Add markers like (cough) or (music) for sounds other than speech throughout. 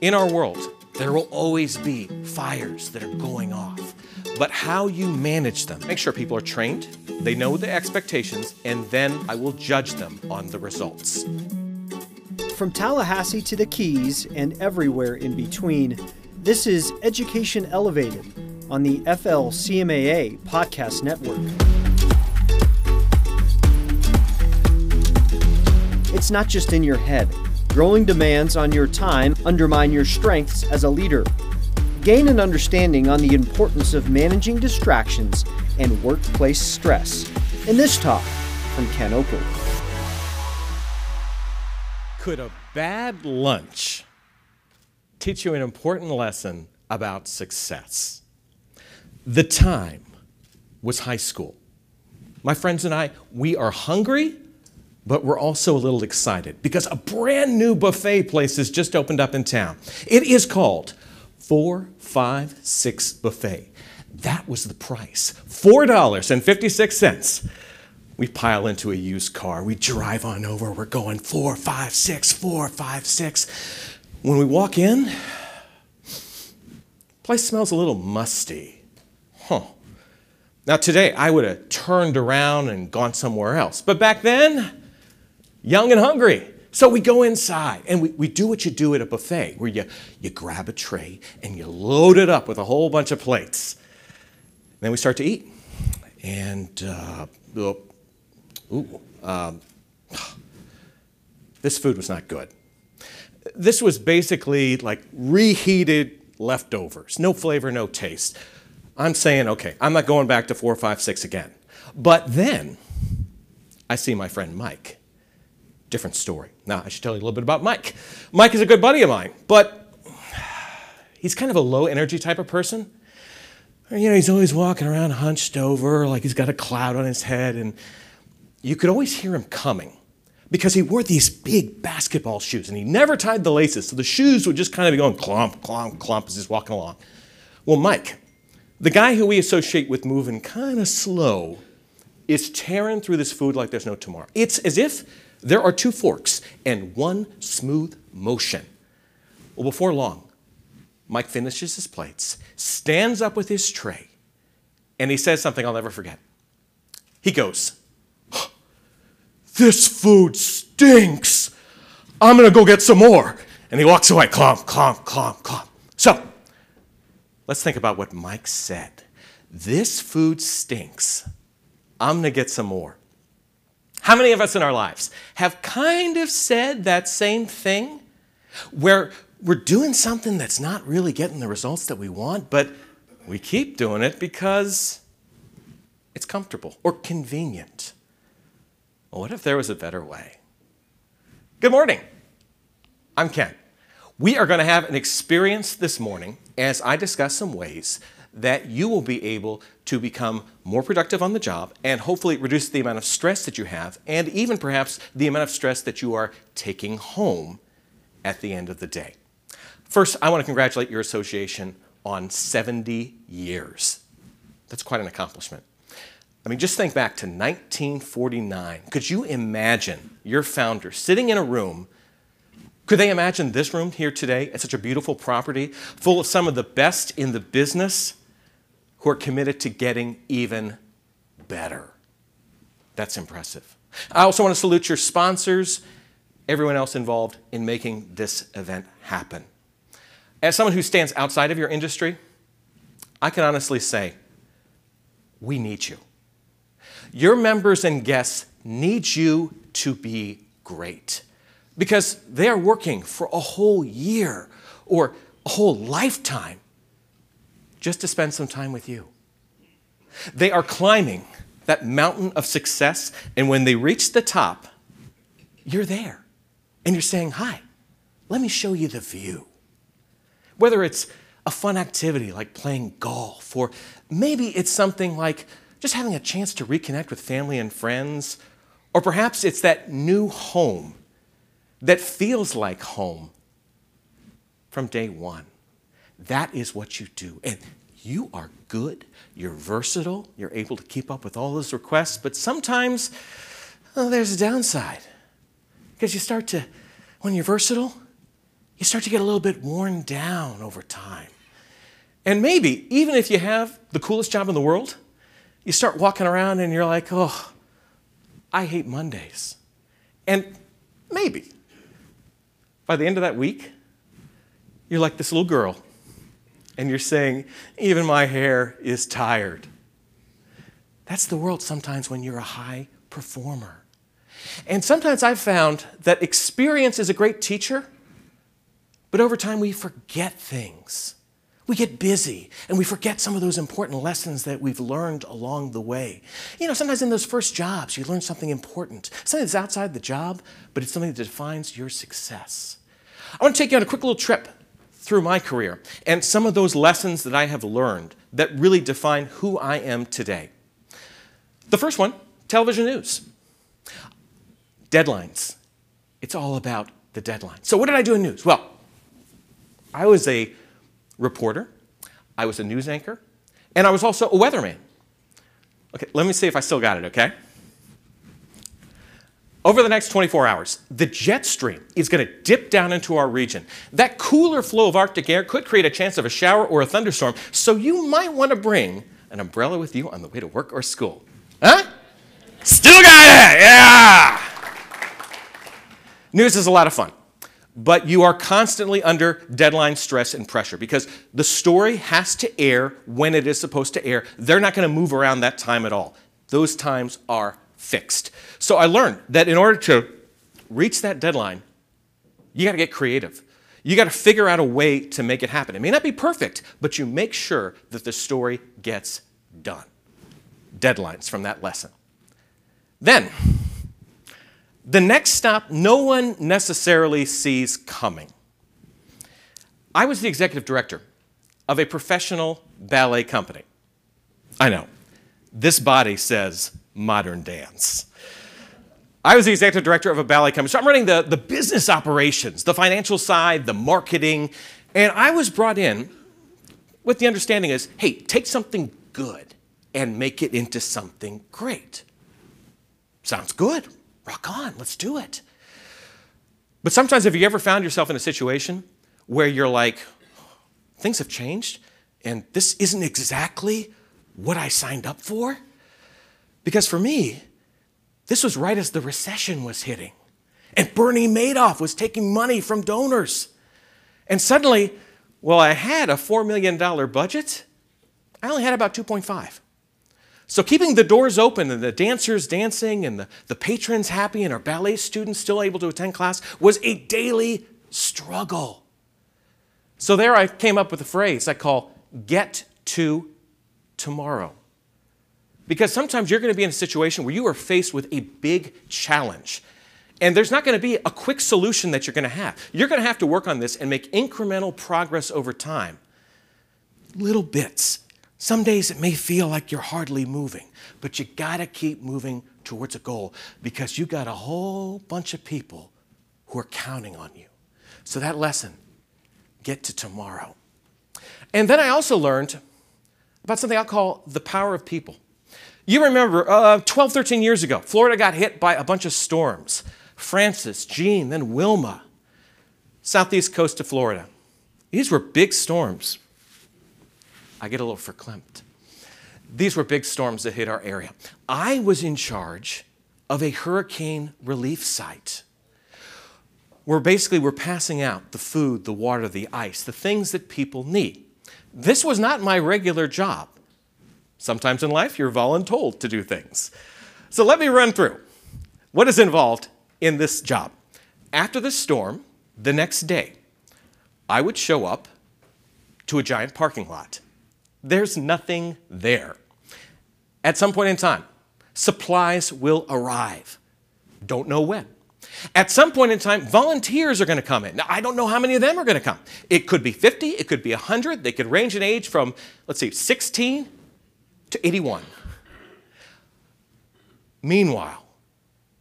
In our world, there will always be fires that are going off, but how you manage them, make sure people are trained, they know the expectations, and then I will judge them on the results. From Tallahassee to the Keys and everywhere in between, this is Education Elevated on the FLCMAA Podcast Network. It's not just in your head. Growing demands on your time undermine your strengths as a leader. Gain an understanding on the importance of managing distractions and workplace stress in this talk from Ken Okel. Could a bad lunch teach you an important lesson about success? The time was high school. My friends and I, we are hungry but we're also a little excited because a brand new buffet place has just opened up in town. It is called 456 Buffet. That was the price $4.56. We pile into a used car. We drive on over. We're going 456, 456. When we walk in, place smells a little musty. Huh. Now, today, I would have turned around and gone somewhere else. But back then, young and hungry. So we go inside and we, we do what you do at a buffet where you, you grab a tray and you load it up with a whole bunch of plates. And Then we start to eat. And, uh, ooh, um, this food was not good. This was basically like reheated leftovers, no flavor, no taste. I'm saying, okay, I'm not going back to 456 again. But then I see my friend Mike different story. Now, I should tell you a little bit about Mike. Mike is a good buddy of mine, but he's kind of a low energy type of person. You know, he's always walking around hunched over, like he's got a cloud on his head, and you could always hear him coming because he wore these big basketball shoes and he never tied the laces, so the shoes would just kind of be going clomp, clomp, clomp as he's walking along. Well, Mike, the guy who we associate with moving kind of slow, is tearing through this food like there's no tomorrow. It's as if there are two forks and one smooth motion. Well, before long, Mike finishes his plates, stands up with his tray, and he says something I'll never forget. He goes, This food stinks. I'm going to go get some more. And he walks away, clomp, clomp, clomp, clomp. So, let's think about what Mike said. This food stinks. I'm going to get some more. How many of us in our lives have kind of said that same thing where we're doing something that's not really getting the results that we want, but we keep doing it because it's comfortable or convenient? Well, what if there was a better way? Good morning. I'm Ken. We are going to have an experience this morning as I discuss some ways that you will be able to become more productive on the job and hopefully reduce the amount of stress that you have and even perhaps the amount of stress that you are taking home at the end of the day. First, I want to congratulate your association on 70 years. That's quite an accomplishment. I mean, just think back to 1949. Could you imagine your founder sitting in a room could they imagine this room here today at such a beautiful property full of some of the best in the business are committed to getting even better? That's impressive. I also want to salute your sponsors, everyone else involved in making this event happen. As someone who stands outside of your industry, I can honestly say, we need you. Your members and guests need you to be great because they are working for a whole year or a whole lifetime just to spend some time with you. They are climbing that mountain of success, and when they reach the top, you're there and you're saying, Hi, let me show you the view. Whether it's a fun activity like playing golf, or maybe it's something like just having a chance to reconnect with family and friends, or perhaps it's that new home that feels like home from day one. That is what you do. And you are good, you're versatile, you're able to keep up with all those requests, but sometimes well, there's a downside. Because you start to, when you're versatile, you start to get a little bit worn down over time. And maybe, even if you have the coolest job in the world, you start walking around and you're like, oh, I hate Mondays. And maybe by the end of that week, you're like this little girl and you're saying, even my hair is tired. That's the world sometimes when you're a high performer. And sometimes I've found that experience is a great teacher, but over time we forget things. We get busy and we forget some of those important lessons that we've learned along the way. You know, sometimes in those first jobs, you learn something important, something that's outside the job, but it's something that defines your success. I want to take you on a quick little trip through my career and some of those lessons that I have learned that really define who I am today. The first one television news. Deadlines. It's all about the deadline. So, what did I do in news? Well, I was a reporter, I was a news anchor, and I was also a weatherman. Okay, let me see if I still got it, okay? Over the next 24 hours, the jet stream is going to dip down into our region. That cooler flow of Arctic air could create a chance of a shower or a thunderstorm, so you might want to bring an umbrella with you on the way to work or school. Huh? Still got it, yeah! News is a lot of fun but you are constantly under deadline stress and pressure because the story has to air when it is supposed to air. They're not going to move around that time at all. Those times are fixed. So I learned that in order to reach that deadline, you got to get creative. You got to figure out a way to make it happen. It may not be perfect, but you make sure that the story gets done. Deadlines from that lesson. Then, the next stop, no one necessarily sees coming. I was the executive director of a professional ballet company. I know, this body says modern dance. I was the executive director of a ballet company, so I'm running the, the business operations, the financial side, the marketing, and I was brought in with the understanding is, hey, take something good and make it into something great. Sounds good rock on, let's do it. But sometimes, have you ever found yourself in a situation where you're like, things have changed and this isn't exactly what I signed up for? Because for me, this was right as the recession was hitting. And Bernie Madoff was taking money from donors. And suddenly, well, I had a $4 million budget. I only had about 2.5. So, keeping the doors open and the dancers dancing and the, the patrons happy and our ballet students still able to attend class was a daily struggle. So, there I came up with a phrase I call get to tomorrow. Because sometimes you're going to be in a situation where you are faced with a big challenge. And there's not going to be a quick solution that you're going to have. You're going to have to work on this and make incremental progress over time. Little bits some days it may feel like you're hardly moving, but you gotta keep moving towards a goal because you got a whole bunch of people who are counting on you. So that lesson, get to tomorrow. And then I also learned about something I call the power of people. You remember uh, 12, 13 years ago, Florida got hit by a bunch of storms Frances, Jeanne, then Wilma, southeast coast of Florida. These were big storms. I get a little verklempt. These were big storms that hit our area. I was in charge of a hurricane relief site where basically we're passing out the food, the water, the ice, the things that people need. This was not my regular job. Sometimes in life, you're voluntold to do things. So let me run through what is involved in this job. After the storm, the next day, I would show up to a giant parking lot there's nothing there. At some point in time, supplies will arrive. Don't know when. At some point in time, volunteers are going to come in. Now, I don't know how many of them are going to come. It could be 50, it could be 100. They could range in age from, let's see, 16 to 81. Meanwhile,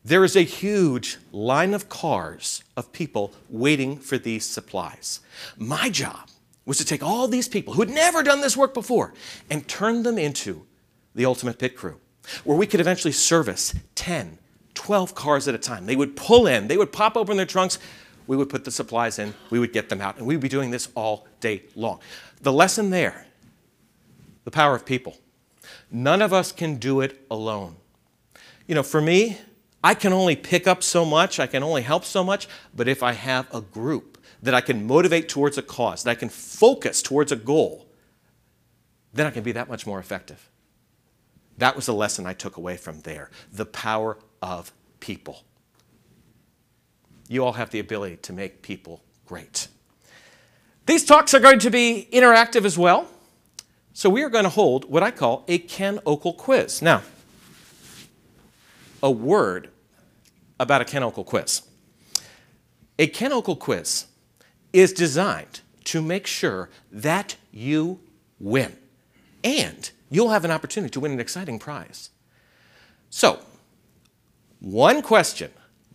there is a huge line of cars of people waiting for these supplies. My job was to take all these people who had never done this work before and turn them into the ultimate pit crew, where we could eventually service 10, 12 cars at a time. They would pull in, they would pop open their trunks. we would put the supplies in, we would get them out, and we'd be doing this all day long. The lesson there the power of people. None of us can do it alone. You know, for me, I can only pick up so much, I can only help so much, but if I have a group that I can motivate towards a cause, that I can focus towards a goal, then I can be that much more effective. That was the lesson I took away from there the power of people. You all have the ability to make people great. These talks are going to be interactive as well. So we are going to hold what I call a Ken Okel quiz. Now, a word about a Ken Okel quiz. A Ken Okel quiz is designed to make sure that you win and you'll have an opportunity to win an exciting prize. So, one question,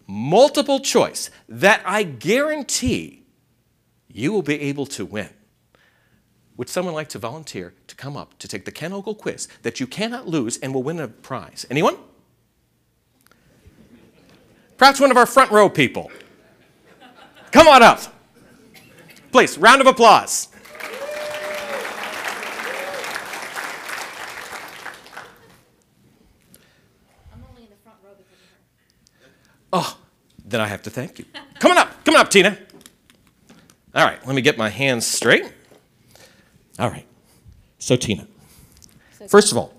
multiple choice that I guarantee you will be able to win. Would someone like to volunteer to come up to take the Ken Okel quiz that you cannot lose and will win a prize? Anyone? Perhaps one of our front row people. Come on up. Please, round of applause. I'm only in the front row because. Oh, then I have to thank you. Coming up, coming up, Tina. All right, let me get my hands straight. All right. So, Tina, first of all,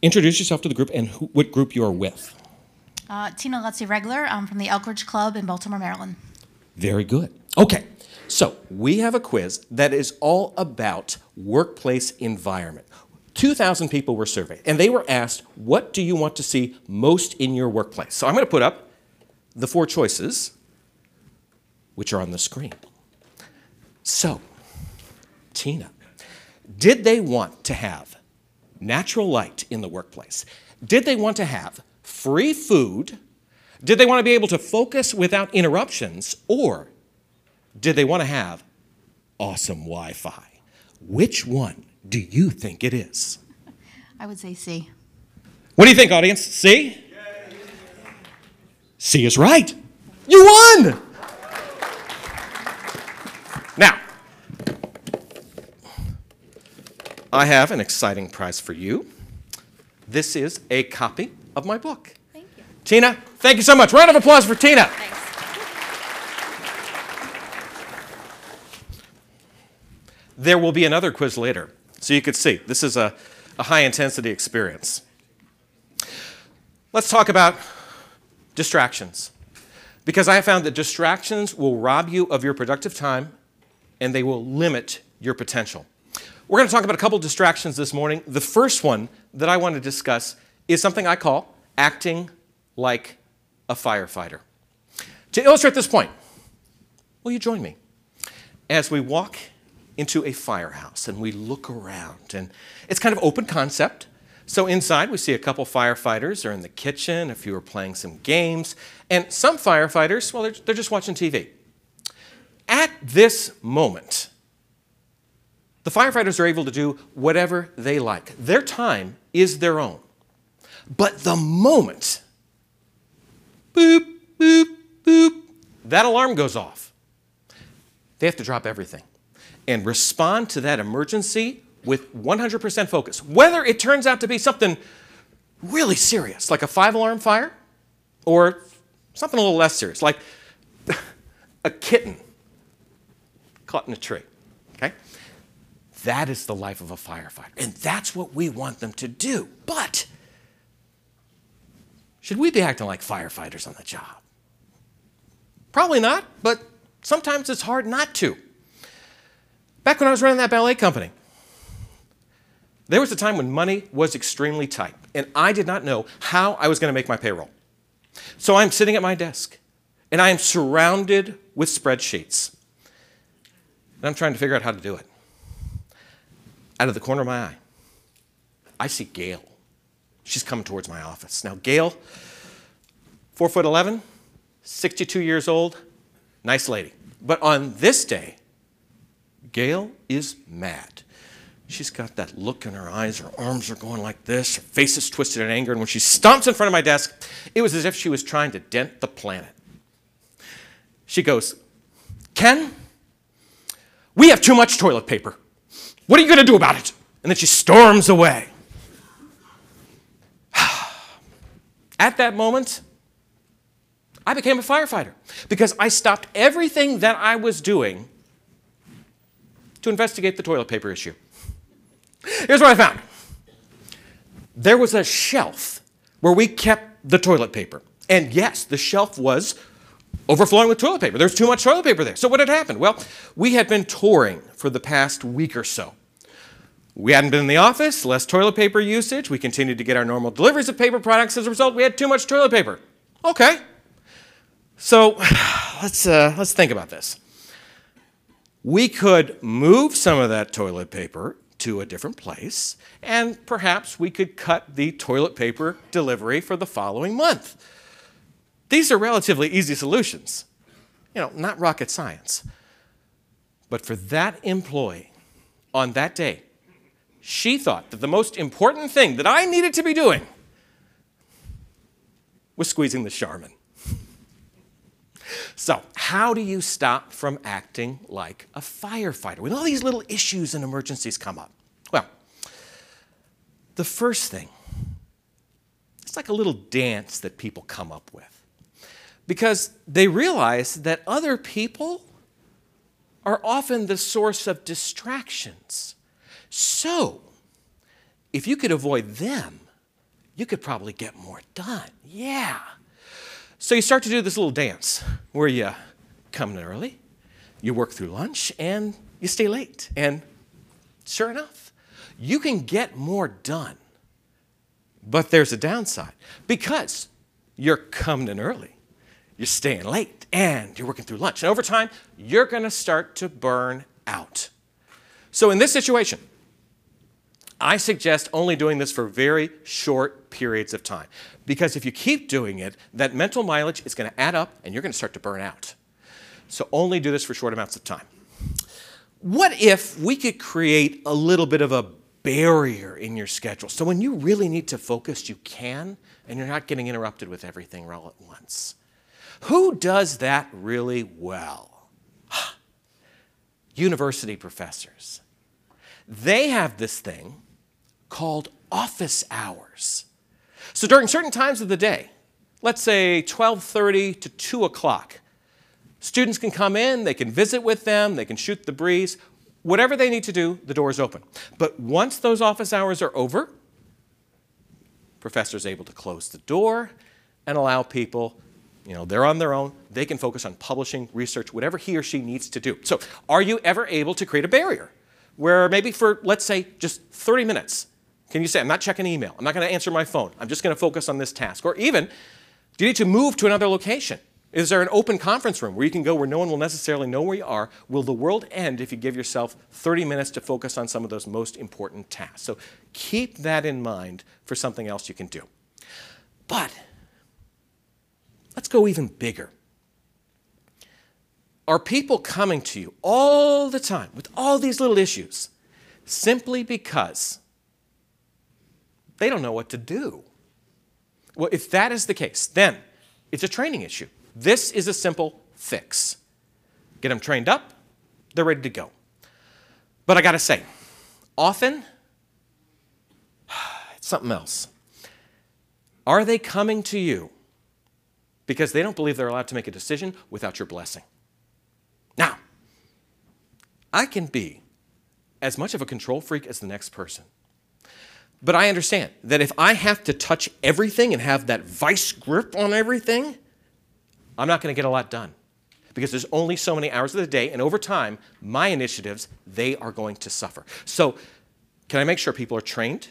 introduce yourself to the group and who, what group you are with. Uh, Tina Lutzy Regular. I'm from the Elkridge Club in Baltimore, Maryland. Very good. Okay, so we have a quiz that is all about workplace environment. 2,000 people were surveyed, and they were asked, What do you want to see most in your workplace? So I'm going to put up the four choices, which are on the screen. So, Tina, did they want to have natural light in the workplace? Did they want to have free food? Did they want to be able to focus without interruptions? Or did they want to have awesome Wi Fi? Which one do you think it is? I would say C. What do you think, audience? C? C is right. You won! I have an exciting prize for you. This is a copy of my book. Thank you. Tina, thank you so much. Round of applause for Tina. Thanks. There will be another quiz later, so you could see. This is a, a high intensity experience. Let's talk about distractions. Because I have found that distractions will rob you of your productive time and they will limit your potential. We're going to talk about a couple distractions this morning. The first one that I want to discuss is something I call acting like a firefighter. To illustrate this point, will you join me as we walk into a firehouse and we look around? And it's kind of open concept. So inside, we see a couple firefighters are in the kitchen, a few are playing some games, and some firefighters, well, they're, they're just watching TV. At this moment, the firefighters are able to do whatever they like. Their time is their own. But the moment, boop, boop, boop, that alarm goes off, they have to drop everything and respond to that emergency with 100% focus. Whether it turns out to be something really serious, like a five alarm fire, or something a little less serious, like (laughs) a kitten caught in a tree. That is the life of a firefighter. And that's what we want them to do. But should we be acting like firefighters on the job? Probably not, but sometimes it's hard not to. Back when I was running that ballet company, there was a time when money was extremely tight, and I did not know how I was going to make my payroll. So I'm sitting at my desk, and I am surrounded with spreadsheets. And I'm trying to figure out how to do it. Out of the corner of my eye, I see Gail. She's coming towards my office. Now, Gail, four foot 11, 62 years old, nice lady. But on this day, Gail is mad. She's got that look in her eyes, her arms are going like this, her face is twisted in anger, and when she stomps in front of my desk, it was as if she was trying to dent the planet. She goes, Ken, we have too much toilet paper. What are you going to do about it? And then she storms away. (sighs) At that moment, I became a firefighter because I stopped everything that I was doing to investigate the toilet paper issue. Here's what I found there was a shelf where we kept the toilet paper. And yes, the shelf was overflowing with toilet paper. There was too much toilet paper there. So, what had happened? Well, we had been touring for the past week or so. We hadn't been in the office, less toilet paper usage. We continued to get our normal deliveries of paper products. As a result, we had too much toilet paper. Okay. So (sighs) let's, uh, let's think about this. We could move some of that toilet paper to a different place, and perhaps we could cut the toilet paper delivery for the following month. These are relatively easy solutions. You know, not rocket science. But for that employee on that day, she thought that the most important thing that I needed to be doing was squeezing the Charmin. So, how do you stop from acting like a firefighter when all these little issues and emergencies come up? Well, the first thing, it's like a little dance that people come up with because they realize that other people are often the source of distractions. So, if you could avoid them, you could probably get more done. Yeah. So you start to do this little dance where you come in early, you work through lunch, and you stay late. And sure enough, you can get more done. But there's a downside because you're coming in early, you're staying late, and you're working through lunch. And over time, you're going to start to burn out. So in this situation, I suggest only doing this for very short periods of time. Because if you keep doing it, that mental mileage is going to add up and you're going to start to burn out. So only do this for short amounts of time. What if we could create a little bit of a barrier in your schedule so when you really need to focus, you can and you're not getting interrupted with everything all at once? Who does that really well? (sighs) University professors. They have this thing called office hours. So during certain times of the day, let's say 12:30 to 2 o'clock, students can come in, they can visit with them, they can shoot the breeze, whatever they need to do, the door is open. But once those office hours are over, professors able to close the door and allow people you know they're on their own they can focus on publishing research whatever he or she needs to do so are you ever able to create a barrier where maybe for let's say just 30 minutes can you say, I'm not checking email, I'm not going to answer my phone, I'm just going to focus on this task? Or even, do you need to move to another location? Is there an open conference room where you can go where no one will necessarily know where you are? Will the world end if you give yourself 30 minutes to focus on some of those most important tasks? So keep that in mind for something else you can do. But let's go even bigger. Are people coming to you all the time with all these little issues simply because they don't know what to do. Well, if that is the case, then it's a training issue. This is a simple fix. Get them trained up, they're ready to go. But I gotta say, often, (sighs) it's something else. Are they coming to you because they don't believe they're allowed to make a decision without your blessing? Now, I can be as much of a control freak as the next person. But I understand that if I have to touch everything and have that vice grip on everything, I'm not going to get a lot done because there's only so many hours of the day and over time my initiatives they are going to suffer. So, can I make sure people are trained?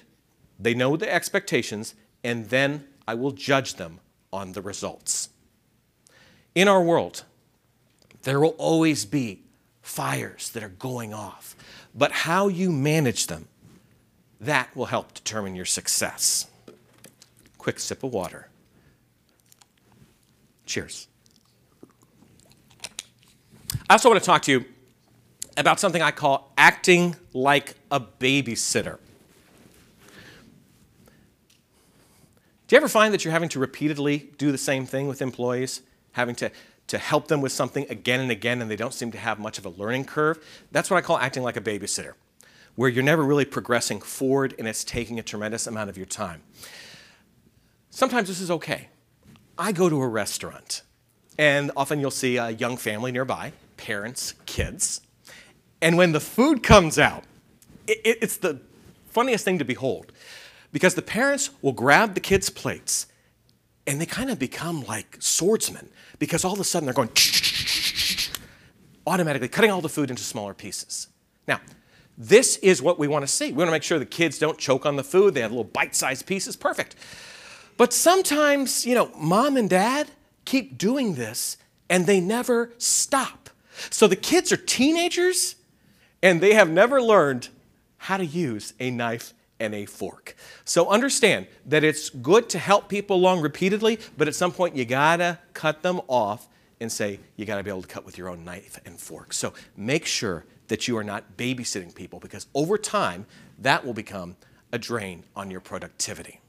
They know the expectations and then I will judge them on the results. In our world, there will always be fires that are going off, but how you manage them that will help determine your success. Quick sip of water. Cheers. I also want to talk to you about something I call acting like a babysitter. Do you ever find that you're having to repeatedly do the same thing with employees? Having to to help them with something again and again and they don't seem to have much of a learning curve, that's what I call acting like a babysitter, where you're never really progressing forward and it's taking a tremendous amount of your time. Sometimes this is okay. I go to a restaurant and often you'll see a young family nearby, parents, kids. And when the food comes out, it, it, it's the funniest thing to behold because the parents will grab the kids' plates and they kind of become like swordsmen because all of a sudden they're going (laughs) automatically cutting all the food into smaller pieces. Now, this is what we want to see. We want to make sure the kids don't choke on the food, they have little bite sized pieces, perfect. But sometimes, you know, mom and dad keep doing this and they never stop. So the kids are teenagers and they have never learned how to use a knife and a fork. So understand that it's good to help people along repeatedly, but at some point you gotta cut them off and say, you gotta be able to cut with your own knife and fork. So make sure that you are not babysitting people because over time, that will become a drain on your productivity.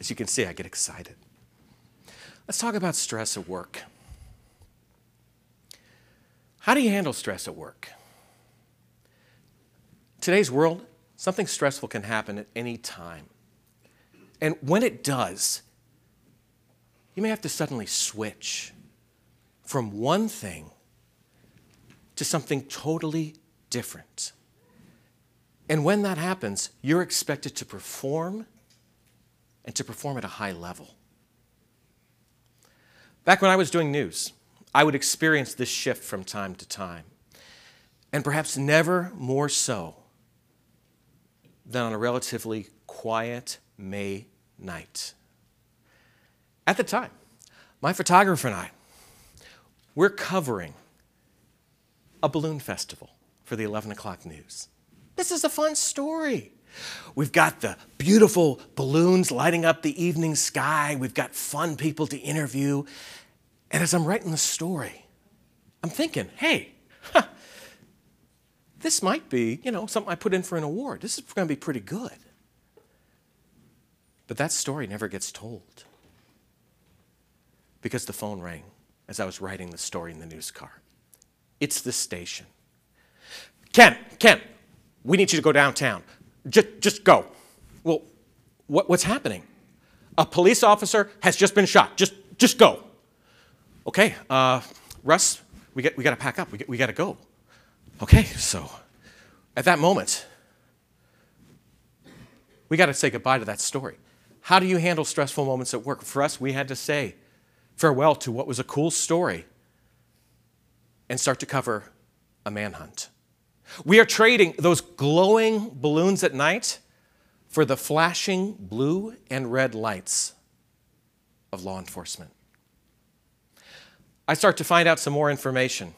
As you can see, I get excited. Let's talk about stress at work. How do you handle stress at work? today's world, something stressful can happen at any time. And when it does, you may have to suddenly switch from one thing to something totally different. And when that happens, you're expected to perform and to perform at a high level. Back when I was doing news, I would experience this shift from time to time, and perhaps never more so than on a relatively quiet May night. At the time, my photographer and I, we're covering a balloon festival for the 11 o'clock news. This is a fun story. We've got the beautiful balloons lighting up the evening sky. We've got fun people to interview. And as I'm writing the story, I'm thinking, hey, huh, this might be, you know, something I put in for an award. This is going to be pretty good. But that story never gets told because the phone rang as I was writing the story in the news car. It's the station. Ken, Ken, we need you to go downtown. Just, just go. Well, what, what's happening? A police officer has just been shot. Just, just go. Okay, uh, Russ, we, get, we got to pack up. We, we got to go. Okay, so at that moment, we got to say goodbye to that story. How do you handle stressful moments at work? For us, we had to say farewell to what was a cool story and start to cover a manhunt. We are trading those glowing balloons at night for the flashing blue and red lights of law enforcement. I start to find out some more information.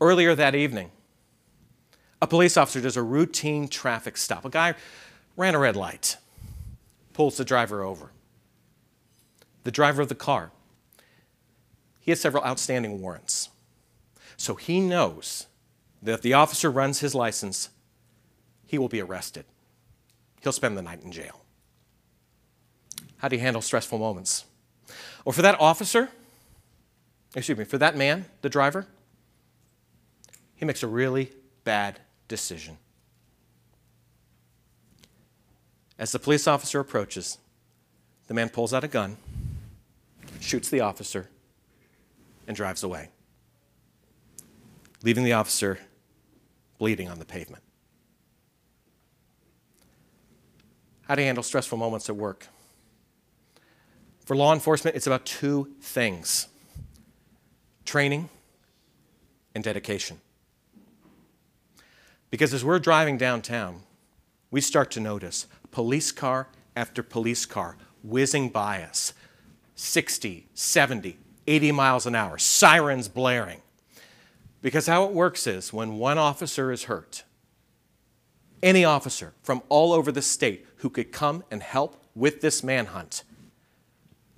Earlier that evening, a police officer does a routine traffic stop. A guy ran a red light, pulls the driver over. The driver of the car, he has several outstanding warrants. So he knows that if the officer runs his license, he will be arrested. He'll spend the night in jail. How do you handle stressful moments? Or for that officer, excuse me, for that man, the driver, he makes a really bad decision. As the police officer approaches, the man pulls out a gun, shoots the officer, and drives away, leaving the officer bleeding on the pavement. How to handle stressful moments at work. For law enforcement, it's about two things training and dedication. Because as we're driving downtown, we start to notice police car after police car whizzing by us 60, 70, 80 miles an hour, sirens blaring. Because how it works is when one officer is hurt, any officer from all over the state who could come and help with this manhunt,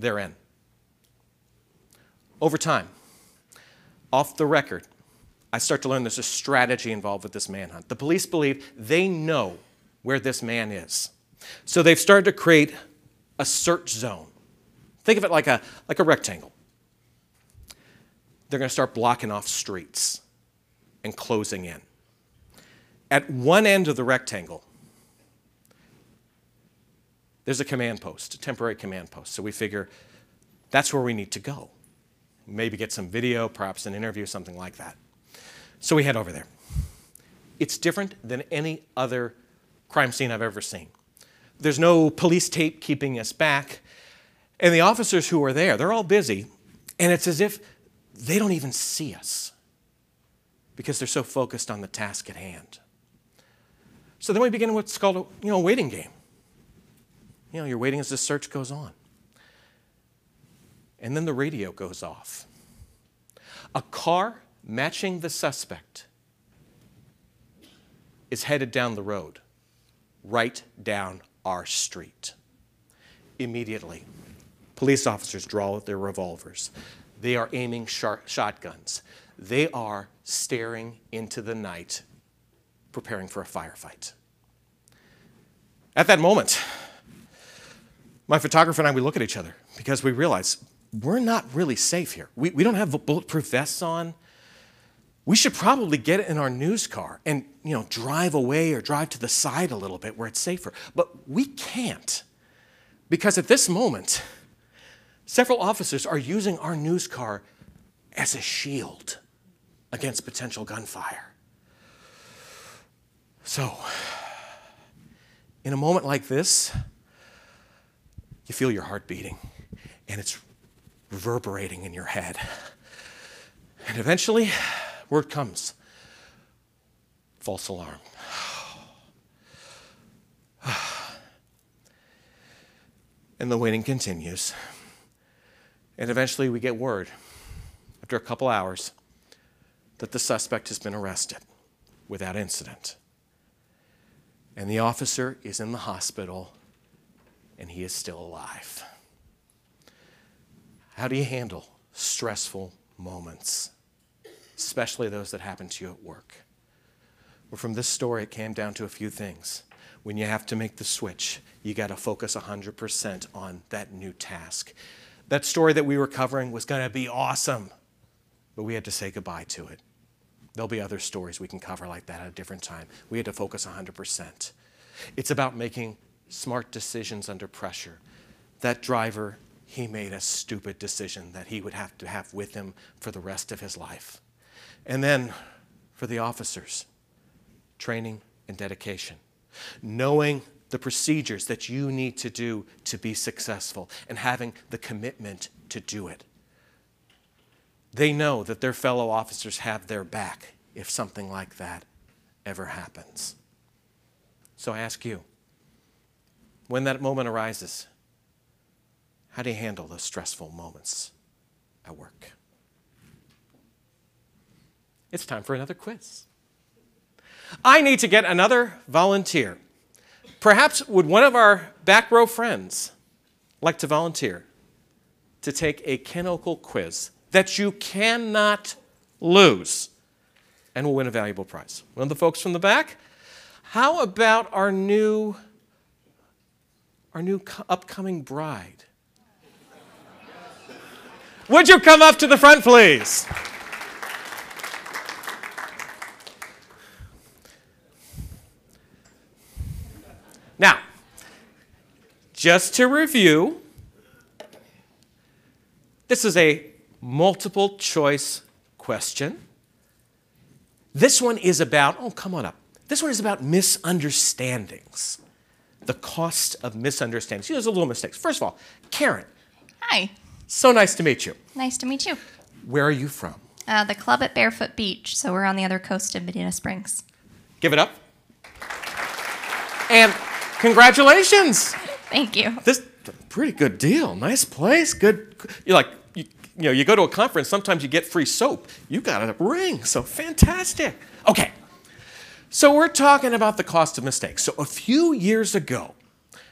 they're in. Over time, off the record, I start to learn there's a strategy involved with this manhunt. The police believe they know where this man is. So they've started to create a search zone Think of it like a, like a rectangle. They're going to start blocking off streets and closing in. At one end of the rectangle, there's a command post, a temporary command post. So we figure that's where we need to go. Maybe get some video, perhaps an interview, something like that. So we head over there. It's different than any other crime scene I've ever seen. There's no police tape keeping us back. And the officers who are there, they're all busy. And it's as if they don't even see us because they're so focused on the task at hand. So then we begin what's called a you know, waiting game. You know, you're waiting as the search goes on. And then the radio goes off. A car matching the suspect is headed down the road, right down our street. Immediately, police officers draw their revolvers. They are aiming shotguns. They are staring into the night, preparing for a firefight. At that moment, my photographer and I, we look at each other because we realize we're not really safe here. We, we don't have bulletproof vests on. We should probably get it in our news car and you know drive away or drive to the side a little bit where it's safer. But we can't because at this moment, several officers are using our news car as a shield against potential gunfire. So, in a moment like this, you feel your heart beating and it's reverberating in your head. And eventually, word comes false alarm. (sighs) And the waiting continues. And eventually, we get word, after a couple hours, that the suspect has been arrested without incident. And the officer is in the hospital and he is still alive. How do you handle stressful moments, especially those that happen to you at work? Well, from this story, it came down to a few things. When you have to make the switch, you got to focus 100% on that new task. That story that we were covering was going to be awesome, but we had to say goodbye to it. There'll be other stories we can cover like that at a different time. We had to focus 100%. It's about making smart decisions under pressure. That driver, he made a stupid decision that he would have to have with him for the rest of his life. And then for the officers, training and dedication. Knowing the procedures that you need to do to be successful and having the commitment to do it. They know that their fellow officers have their back if something like that ever happens. So I ask you, when that moment arises, how do you handle those stressful moments at work? It's time for another quiz. I need to get another volunteer. Perhaps would one of our back row friends like to volunteer to take a Ken Okel quiz that you cannot lose and will win a valuable prize? One of the folks from the back? How about our new our new upcoming bride. Would you come up to the front, please? Now, just to review, this is a multiple choice question. This one is about, oh, come on up. This one is about misunderstandings the cost of misunderstandings. See, there's a little mistakes. First of all, Karen. Hi. So nice to meet you. Nice to meet you. Where are you from? Uh, the club at Barefoot Beach. So we're on the other coast of Bonita Springs. Give it up. And congratulations. Thank you. This pretty good deal. Nice place. Good. You're like you, you know you go to a conference. Sometimes you get free soap. You got a ring. So fantastic. Okay. So we're talking about the cost of mistakes. So a few years ago,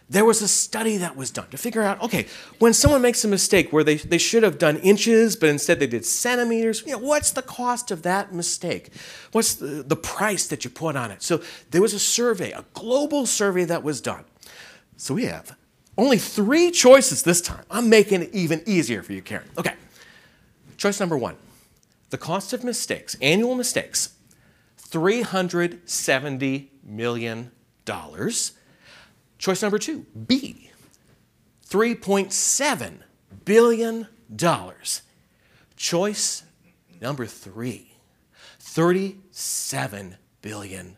there was a study that was done to figure out okay, when someone makes a mistake where they, they should have done inches, but instead they did centimeters, you know, what's the cost of that mistake? What's the, the price that you put on it? So there was a survey, a global survey that was done. So we have Only three choices this time. I'm making it even easier for you, Karen. Okay. Choice number one the cost of mistakes, annual mistakes, $370 million. Choice number two, B, $3.7 billion. Choice number three, $37 billion.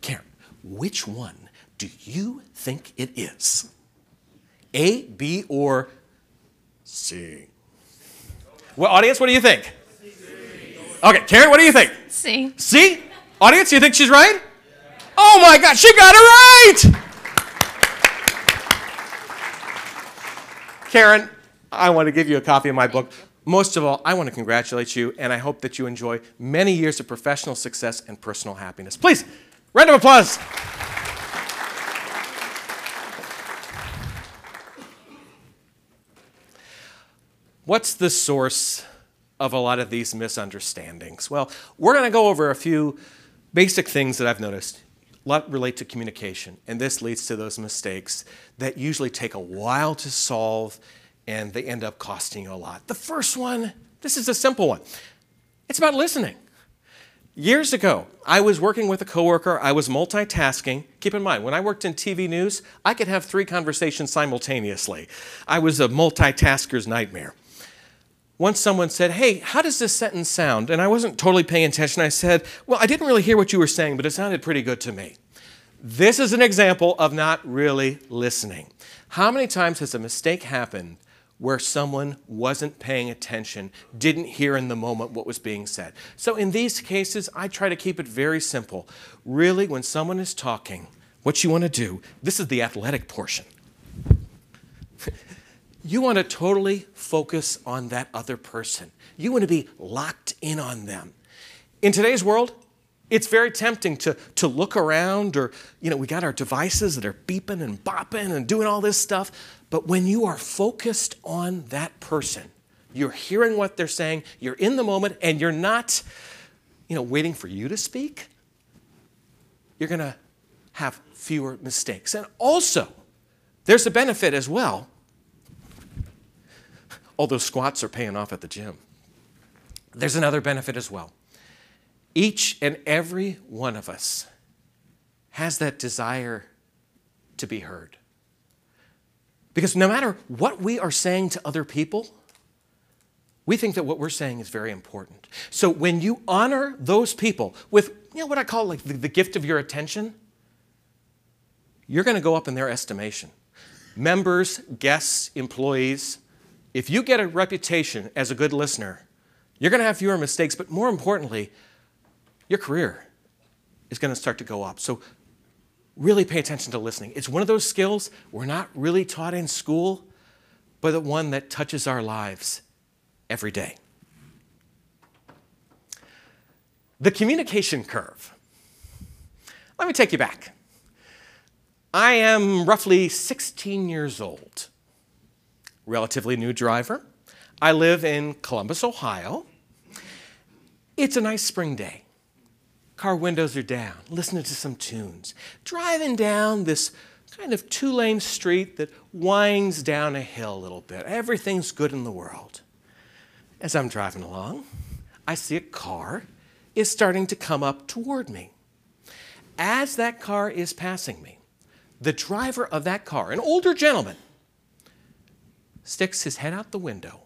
Karen, which one do you think it is? A, B, or C? Well, audience, what do you think? Okay, Karen, what do you think? C. C? Audience, you think she's right? Oh my God, she got it right! Karen, I want to give you a copy of my book. Most of all, I want to congratulate you, and I hope that you enjoy many years of professional success and personal happiness. Please, round of applause. What's the source of a lot of these misunderstandings? Well, we're going to go over a few basic things that I've noticed. Lot relate to communication, and this leads to those mistakes that usually take a while to solve and they end up costing you a lot. The first one, this is a simple one. It's about listening. Years ago, I was working with a coworker, I was multitasking. Keep in mind, when I worked in TV news, I could have three conversations simultaneously. I was a multitasker's nightmare once someone said, Hey, how does this sentence sound? And I wasn't totally paying attention. I said, Well, I didn't really hear what you were saying, but it sounded pretty good to me. This is an example of not really listening. How many times has a mistake happened where someone wasn't paying attention, didn't hear in the moment what was being said? So in these cases, I try to keep it very simple. Really, when someone is talking, what you want to do, this is the athletic portion you want to totally focus on that other person. You want to be locked in on them. In today's world, it's very tempting to, to look around or, you know, we got our devices that are beeping and bopping and doing all this stuff. But when you are focused on that person, you're hearing what they're saying, you're in the moment, and you're not, you know, waiting for you to speak, you're going to have fewer mistakes. And also, there's a benefit as well all those squats are paying off at the gym. There's another benefit as well. Each and every one of us has that desire to be heard. Because no matter what we are saying to other people, we think that what we're saying is very important. So when you honor those people with you know what I call like the, the gift of your attention, you're going to go up in their estimation. Members, guests, employees, if you get a reputation as a good listener, you're going to have fewer mistakes, but more importantly, your career is going to start to go up. So, really pay attention to listening. It's one of those skills we're not really taught in school, but the one that touches our lives every day. The communication curve. Let me take you back. I am roughly 16 years old relatively new driver. I live in Columbus, Ohio. It's a nice spring day. Car windows are down, listening to some tunes, driving down this kind of two lane street that winds down a hill a little bit. Everything's good in the world. As I'm driving along, I see a car is starting to come up toward me. As that car is passing me, the driver of that car, an older gentleman, sticks his head out the window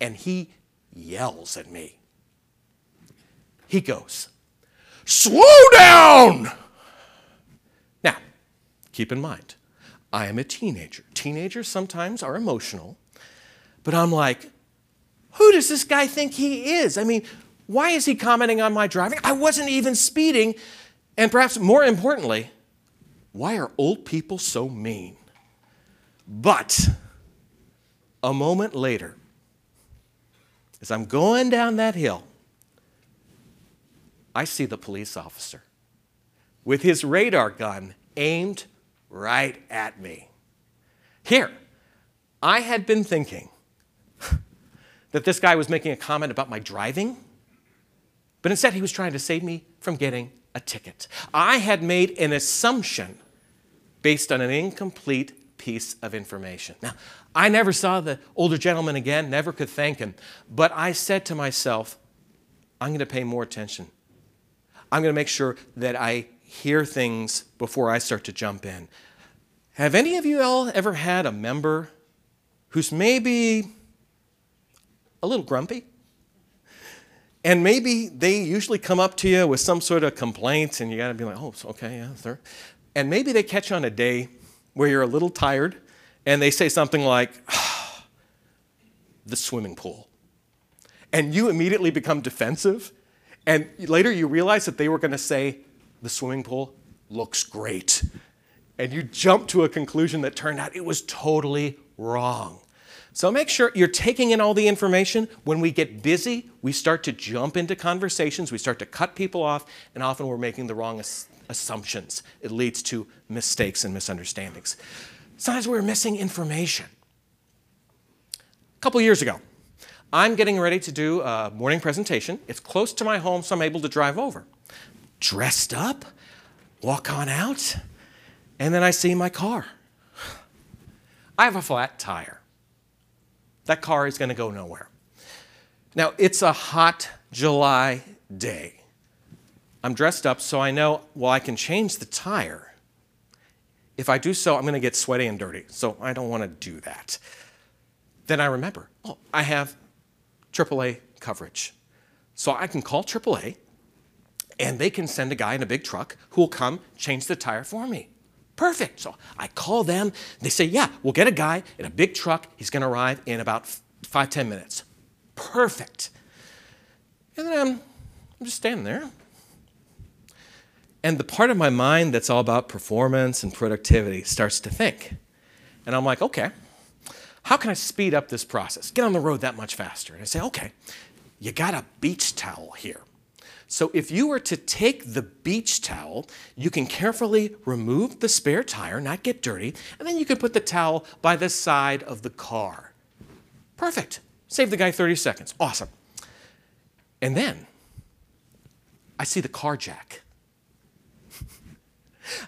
and he yells at me. He goes, Slow down! Now, keep in mind, I am a teenager. Teenagers sometimes are emotional, but I'm like, who does this guy think he is? I mean, why is he commenting on my driving? I wasn't even speeding. And perhaps more importantly, why are old people so mean? But a moment later, as I'm going down that hill, I see the police officer with his radar gun aimed right at me. Here, I had been thinking (laughs) that this guy was making a comment about my driving, but instead he was trying to save me from getting a ticket. I had made an assumption based on an incomplete piece of information. Now, I never saw the older gentleman again, never could thank him, but I said to myself, I'm going to pay more attention. I'm going to make sure that I hear things before I start to jump in. Have any of you all ever had a member who's maybe a little grumpy? And maybe they usually come up to you with some sort of complaint, and you got to be like, oh, okay, yeah, sir. And maybe they catch you on a day where you're a little tired, and they say something like, (sighs) the swimming pool. And you immediately become defensive, and later you realize that they were going to say, the swimming pool looks great. And you jump to a conclusion that turned out it was totally wrong. So make sure you're taking in all the information. When we get busy, we start to jump into conversations, we start to cut people off, and often we're making the wrong ass- assumptions. It leads to mistakes and misunderstandings. Sometimes we're missing information. A couple years ago, I'm getting ready to do a morning presentation. It's close to my home, so I'm able to drive over. Dressed up, walk on out, and then I see my car. I have a flat tire that car is going to go nowhere. Now, it's a hot July day. I'm dressed up so I know, well, I can change the tire. If I do so, I'm going to get sweaty and dirty, so I don't want to do that. Then I remember, oh, I have AAA coverage. So I can call AAA, and they can send a guy in a big truck who will come change the tire for me. Perfect. So I call them. They say, yeah, we'll get a guy in a big truck. He's going to arrive in about five, ten minutes. Perfect. And then I'm, I'm just standing there. And the part of my mind that's all about performance and productivity starts to think. And I'm like, okay, how can I speed up this process? Get on the road that much faster. And I say, okay, you got a beach towel here. So if you were to take the beach towel, you can carefully remove the spare tire, not get dirty, and then you can put the towel by the side of the car. Perfect. Save the guy 30 seconds. Awesome. And then I see the car jack.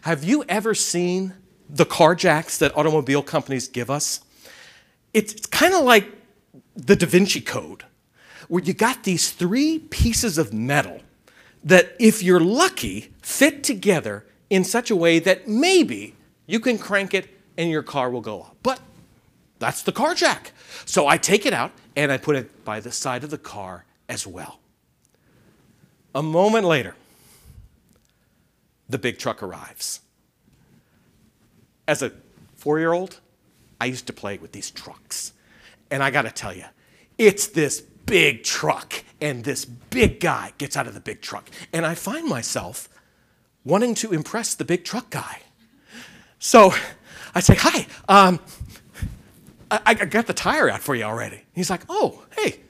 Have you ever seen the car jacks that automobile companies give us? It's kind of like the Da Vinci Code, where you got these three pieces of metal that, if you're lucky, fit together in such a way that maybe you can crank it and your car will go up. But that's the car jack. So I take it out and I put it by the side of the car as well. A moment later, the big truck arrives. As a four year old, I used to play with these trucks. And I gotta tell you, it's this big truck, and this big guy gets out of the big truck. And I find myself wanting to impress the big truck guy. So I say, Hi, um, I, I got the tire out for you already. He's like, Oh, hey,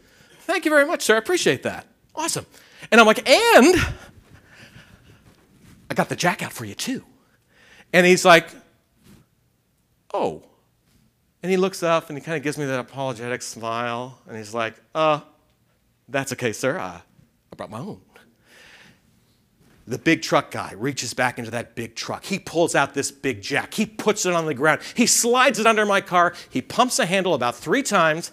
thank you very much, sir. I appreciate that. Awesome. And I'm like, And I got the jack out for you too. And he's like, Oh, and he looks up and he kind of gives me that apologetic smile. And he's like, uh, that's okay, sir. I, I brought my own. The big truck guy reaches back into that big truck. He pulls out this big jack. He puts it on the ground. He slides it under my car. He pumps the handle about three times,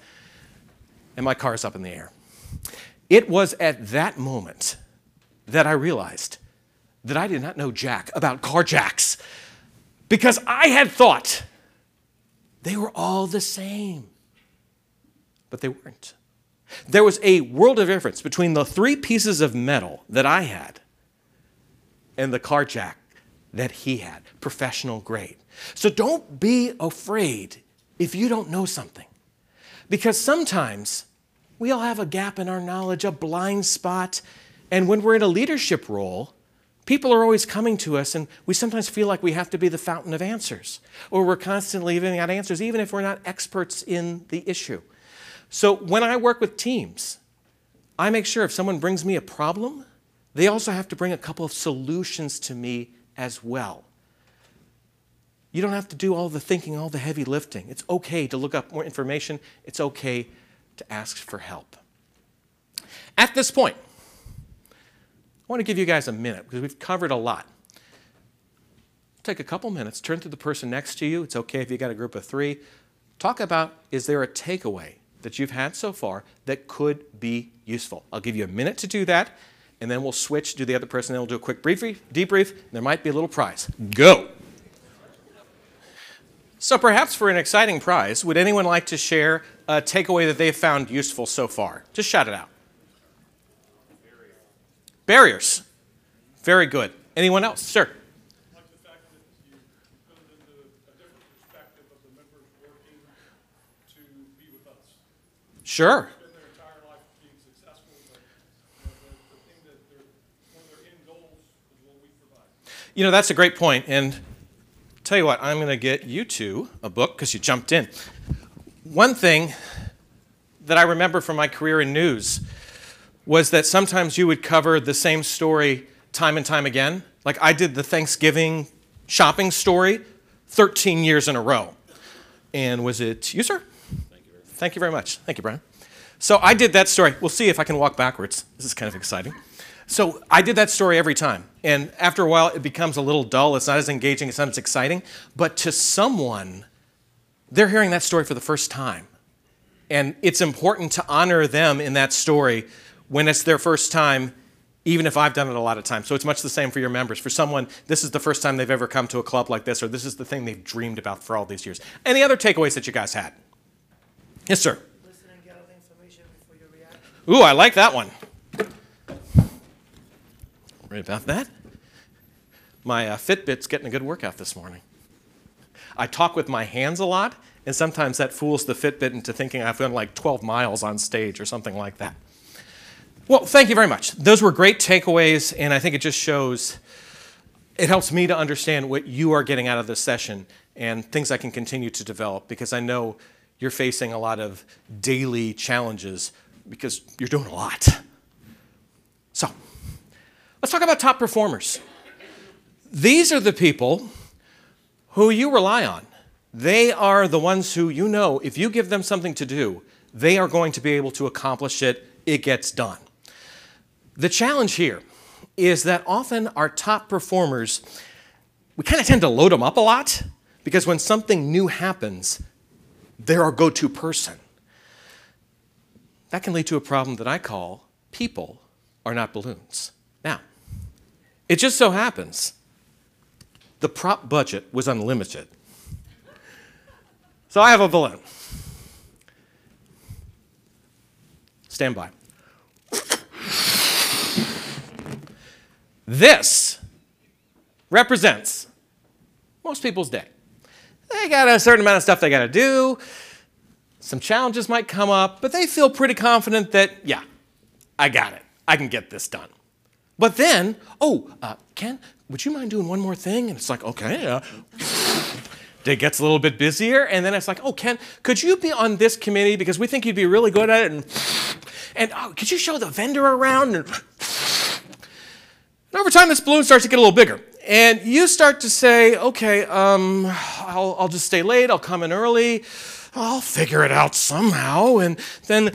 and my car is up in the air. It was at that moment that I realized that I did not know jack about car jacks because I had thought they were all the same. But they weren't. There was a world of difference between the three pieces of metal that I had and the car jack that he had, professional grade. So don't be afraid if you don't know something. Because sometimes we all have a gap in our knowledge, a blind spot, and when we're in a leadership role, People are always coming to us, and we sometimes feel like we have to be the fountain of answers, or we're constantly giving out answers, even if we're not experts in the issue. So when I work with teams, I make sure if someone brings me a problem, they also have to bring a couple of solutions to me as well. You don't have to do all the thinking, all the heavy lifting. It's okay to look up more information, it's okay to ask for help. At this point, I want to give you guys a minute because we've covered a lot. take a couple minutes, turn to the person next to you. It's okay if you got a group of three. Talk about is there a takeaway that you've had so far that could be useful? I'll give you a minute to do that, and then we'll switch to the other person, then we'll do a quick brief, debrief. There might be a little prize. Go. So, perhaps for an exciting prize, would anyone like to share a takeaway that they've found useful so far? Just shout it out. Barriers. Very good. Anyone else? Sir. like the fact that you put it into a different perspective of the members working to be with us. Sure. Spend their entire life being successful, but you know, the, the thing that they're, one of their end goals is what we provide. You know, that's a great point. And tell you what, I'm going to get you two a book because you jumped in. One thing that I remember from my career in news was that sometimes you would cover the same story time and time again. Like I did the Thanksgiving shopping story 13 years in a row. And was it you, sir? Thank you very much. Thank you very much. Thank you, Brian. So I did that story. We'll see if I can walk backwards. This is kind of exciting. So I did that story every time. And after a while, it becomes a little dull. It's not as engaging, it's not as exciting. But to someone, they're hearing that story for the first time. And it's important to honor them in that story when it's their first time, even if I've done it a lot of times. So it's much the same for your members. For someone, this is the first time they've ever come to a club like this, or this is the thing they've dreamed about for all these years. Any other takeaways that you guys had? Yes, sir. Listen and gather the information before you react. Ooh, I like that one. Right about that. My uh, Fitbit's getting a good workout this morning. I talk with my hands a lot, and sometimes that fools the Fitbit into thinking I've done like 12 miles on stage or something like that. Well, thank you very much. Those were great takeaways, and I think it just shows, it helps me to understand what you are getting out of this session and things I can continue to develop because I know you're facing a lot of daily challenges because you're doing a lot. So, let's talk about top performers. These are the people who you rely on. They are the ones who you know if you give them something to do, they are going to be able to accomplish it. It gets done. The challenge here is that often our top performers, we kind of tend to load them up a lot because when something new happens, they're our go to person. That can lead to a problem that I call people are not balloons. Now, it just so happens the prop budget was unlimited. So I have a balloon. Stand by. This represents most people's day. They got a certain amount of stuff they got to do. Some challenges might come up, but they feel pretty confident that, yeah, I got it. I can get this done. But then, oh, uh, Ken, would you mind doing one more thing? And it's like, okay. Uh, it gets a little bit busier, and then it's like, oh, Ken, could you be on this committee because we think you'd be really good at it? And, and oh, could you show the vendor around? And, and over time, this balloon starts to get a little bigger. And you start to say, okay, um, I'll, I'll just stay late, I'll come in early, I'll figure it out somehow. And then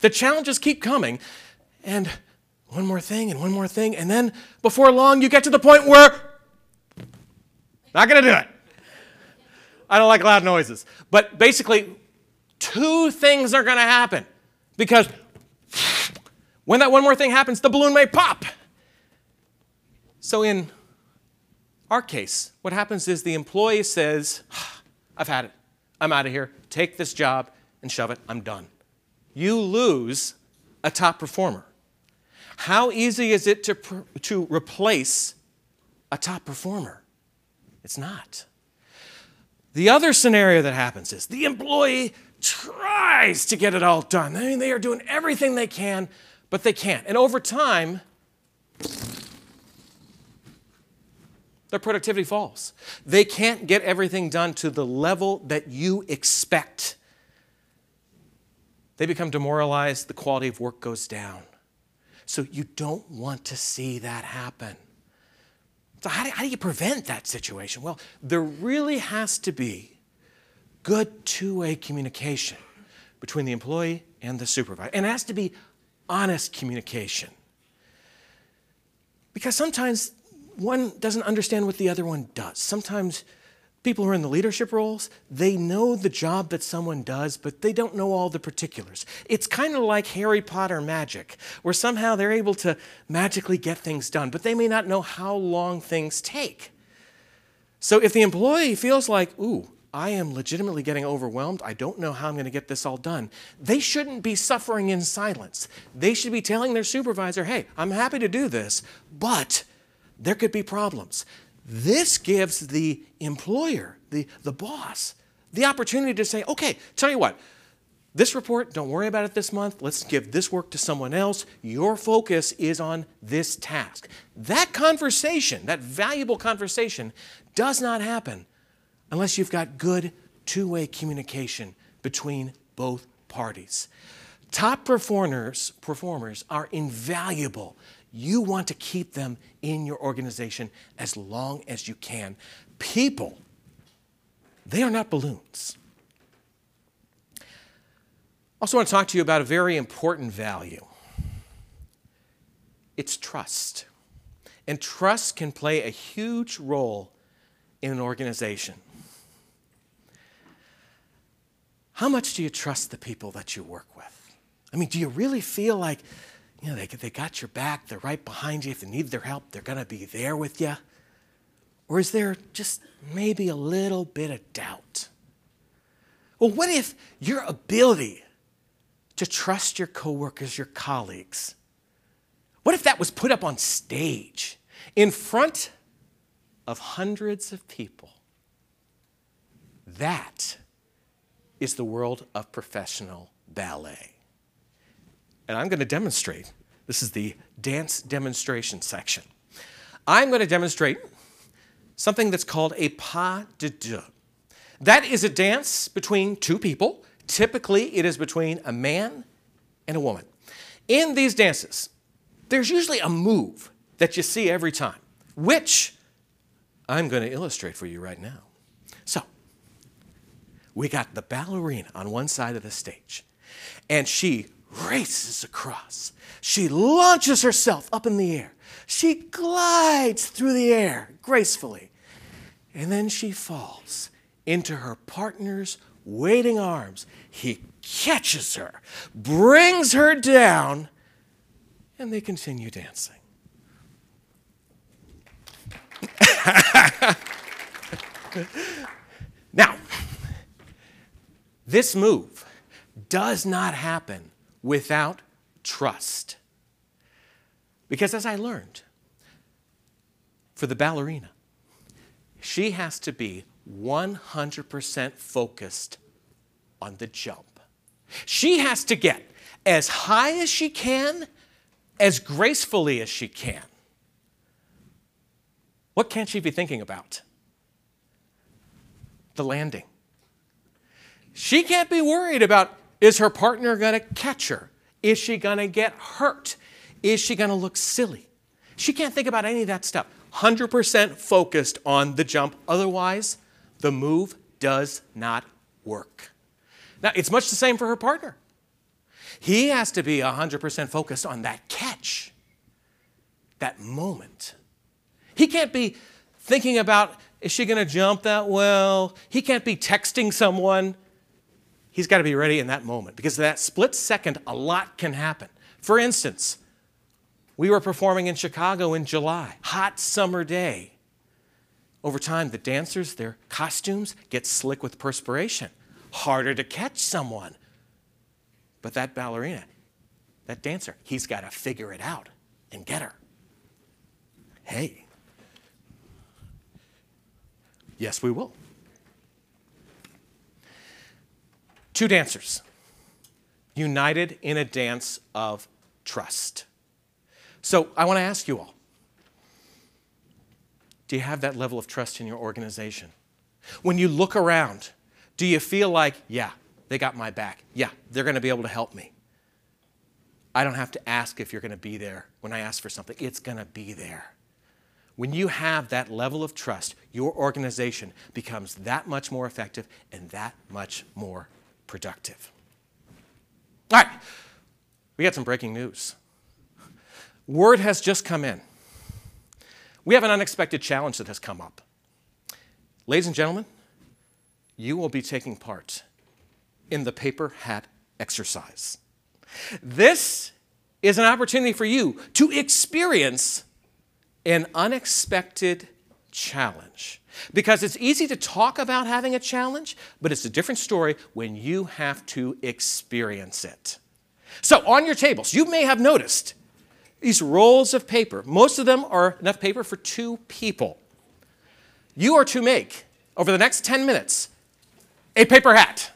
the challenges keep coming. And one more thing, and one more thing. And then before long, you get to the point where, not gonna do it. I don't like loud noises. But basically, two things are gonna happen. Because when that one more thing happens, the balloon may pop. So, in our case, what happens is the employee says, ah, I've had it. I'm out of here. Take this job and shove it. I'm done. You lose a top performer. How easy is it to, to replace a top performer? It's not. The other scenario that happens is the employee tries to get it all done. I mean, they are doing everything they can, but they can't. And over time, their productivity falls. They can't get everything done to the level that you expect. They become demoralized, the quality of work goes down. So you don't want to see that happen. So, how do, how do you prevent that situation? Well, there really has to be good two way communication between the employee and the supervisor. And it has to be honest communication. Because sometimes one doesn't understand what the other one does. Sometimes people who are in the leadership roles, they know the job that someone does, but they don't know all the particulars. It's kind of like Harry Potter magic, where somehow they're able to magically get things done, but they may not know how long things take. So if the employee feels like, ooh, I am legitimately getting overwhelmed, I don't know how I'm going to get this all done, they shouldn't be suffering in silence. They should be telling their supervisor, hey, I'm happy to do this, but there could be problems. This gives the employer, the, the boss, the opportunity to say, okay, tell you what, this report, don't worry about it this month. Let's give this work to someone else. Your focus is on this task. That conversation, that valuable conversation, does not happen unless you've got good two way communication between both parties. Top performers, performers are invaluable you want to keep them in your organization as long as you can. People, they are not balloons. I also, want to talk to you about a very important value it's trust. And trust can play a huge role in an organization. How much do you trust the people that you work with? I mean, do you really feel like you know, they, they got your back, they're right behind you. If you need their help, they're going to be there with you? Or is there just maybe a little bit of doubt? Well, what if your ability to trust your coworkers, your colleagues, what if that was put up on stage in front of hundreds of people? That is the world of professional ballet and I'm going to demonstrate. This is the dance demonstration section. I'm going to demonstrate something that's called a pas de deux. That is a dance between two people. Typically, it is between a man and a woman. In these dances, there's usually a move that you see every time, which I'm going to illustrate for you right now. So, we got the ballerina on one side of the stage, and she races across. She launches herself up in the air. She glides through the air gracefully. And then she falls into her partner's waiting arms. He catches her, brings her down, and they continue dancing. (laughs) now, this move does not happen without trust. Because as I learned, for the ballerina, she has to be 100% focused on the jump. She has to get as high as she can, as gracefully as she can. What can't she be thinking about? The landing. She can't be worried about is her partner going to catch her? Is she going to get hurt? Is she going to look silly? She can't think about any of that stuff. 100% focused on the jump. Otherwise, the move does not work. Now, it's much the same for her partner. He has to be 100% focused on that catch, that moment. He can't be thinking about, is she going to jump that well? He can't be texting someone he's got to be ready in that moment because that split second, a lot can happen. For instance, we were performing in Chicago in July, hot summer day. Over time, the dancers, their costumes get slick with perspiration, harder to catch someone. But that ballerina, that dancer, he's got to figure it out and get her. Hey. Yes, we will. Two dancers, united in a dance of trust. So I want to ask you all do you have that level of trust in your organization? When you look around, do you feel like, yeah, they got my back? Yeah, they're going to be able to help me. I don't have to ask if you're going to be there when I ask for something, it's going to be there. When you have that level of trust, your organization becomes that much more effective and that much more productive. All right, we got some breaking news. Word has just come in. we have an unexpected challenge that has come up. Ladies and gentlemen, you will be taking part in the paper hat exercise. This is an opportunity for you to experience an unexpected challenge. Because it's easy to talk about having a challenge, but it's a different story when you have to experience it. So, on your tables, you may have noticed these rolls of paper. Most of them are enough paper for two people. You are to make, over the next 10 minutes, a paper hat.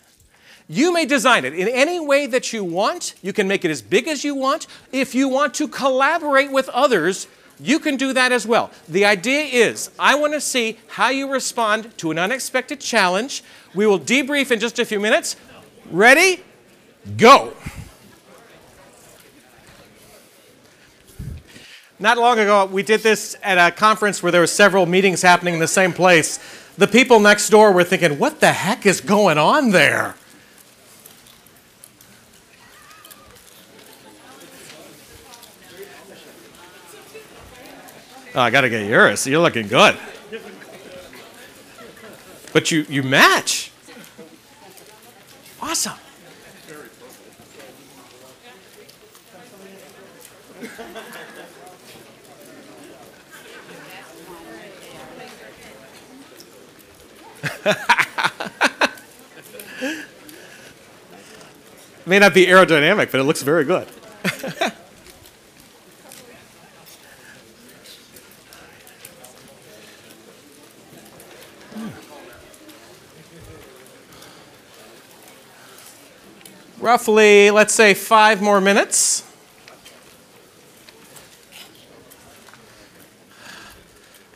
You may design it in any way that you want. You can make it as big as you want. If you want to collaborate with others, you can do that as well. The idea is I want to see how you respond to an unexpected challenge. We will debrief in just a few minutes. Ready? Go. Not long ago, we did this at a conference where there were several meetings happening in the same place. The people next door were thinking, what the heck is going on there? Oh, I got to get yours. You're looking good. But you, you match. Awesome. (laughs) May not be aerodynamic, but it looks very good. Roughly, let's say five more minutes.